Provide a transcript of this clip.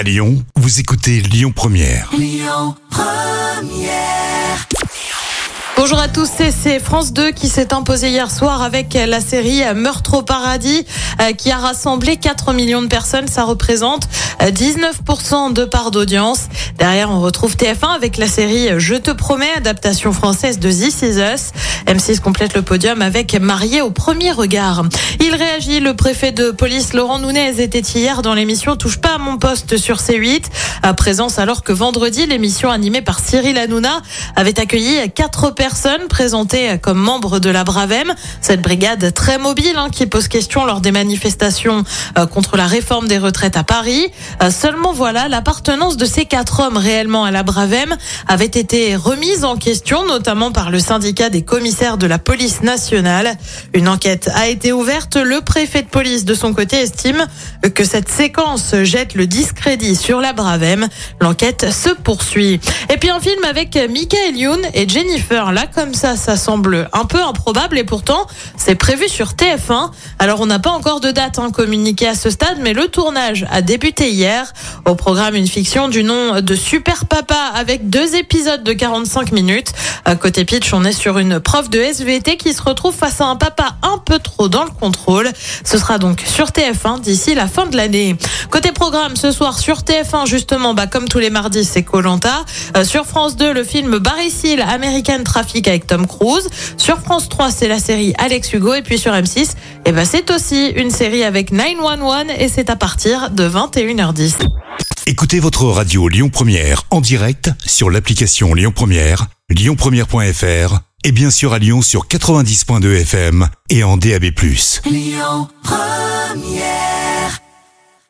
À Lyon, vous écoutez Lyon Première. Bonjour à tous, c'est- France 2 qui s'est imposé hier soir avec la série Meurtre au paradis euh, qui a rassemblé 4 millions de personnes. Ça représente euh, 19% de part d'audience. Derrière, on retrouve TF1 avec la série Je te promets, adaptation française de This Is Us. M6 complète le podium avec Marié au premier regard. Il réagit, le préfet de police Laurent Nunez était hier dans l'émission Touche pas à mon poste sur C8. À présence alors que vendredi, l'émission animée par Cyril Hanouna avait accueilli quatre personnes présentées comme membres de la Bravem. Cette brigade très mobile hein, qui pose question lors des manifestations euh, contre la réforme des retraites à Paris. Euh, seulement voilà, l'appartenance de ces quatre hommes réellement à la Bravem avait été remise en question, notamment par le syndicat des commissaires de la police nationale. Une enquête a été ouverte. Le préfet de police, de son côté, estime que cette séquence jette le discrédit sur la Bravem. L'enquête se poursuit. Et puis un film avec Michael Youn et Jennifer. Comme ça, ça semble un peu improbable et pourtant, c'est prévu sur TF1. Alors, on n'a pas encore de date hein, communiquée à ce stade, mais le tournage a débuté hier. Au programme, une fiction du nom de Super Papa avec deux épisodes de 45 minutes. Côté pitch, on est sur une prof de SVT qui se retrouve face à un papa un peu trop dans le contrôle. Ce sera donc sur TF1 d'ici la fin de l'année. Côté programme, ce soir sur TF1, justement, bah, comme tous les mardis, c'est Colanta. sur France 2, le film Barry Seal, American Traffic avec Tom Cruise. Sur France 3, c'est la série Alex Hugo. Et puis sur M6, eh ben, c'est aussi une série avec 911 et c'est à partir de 21h10. Écoutez votre radio Lyon Première en direct sur l'application Lyon Première, lyonpremière.fr et bien sûr à Lyon sur 90.2 FM et en DAB+.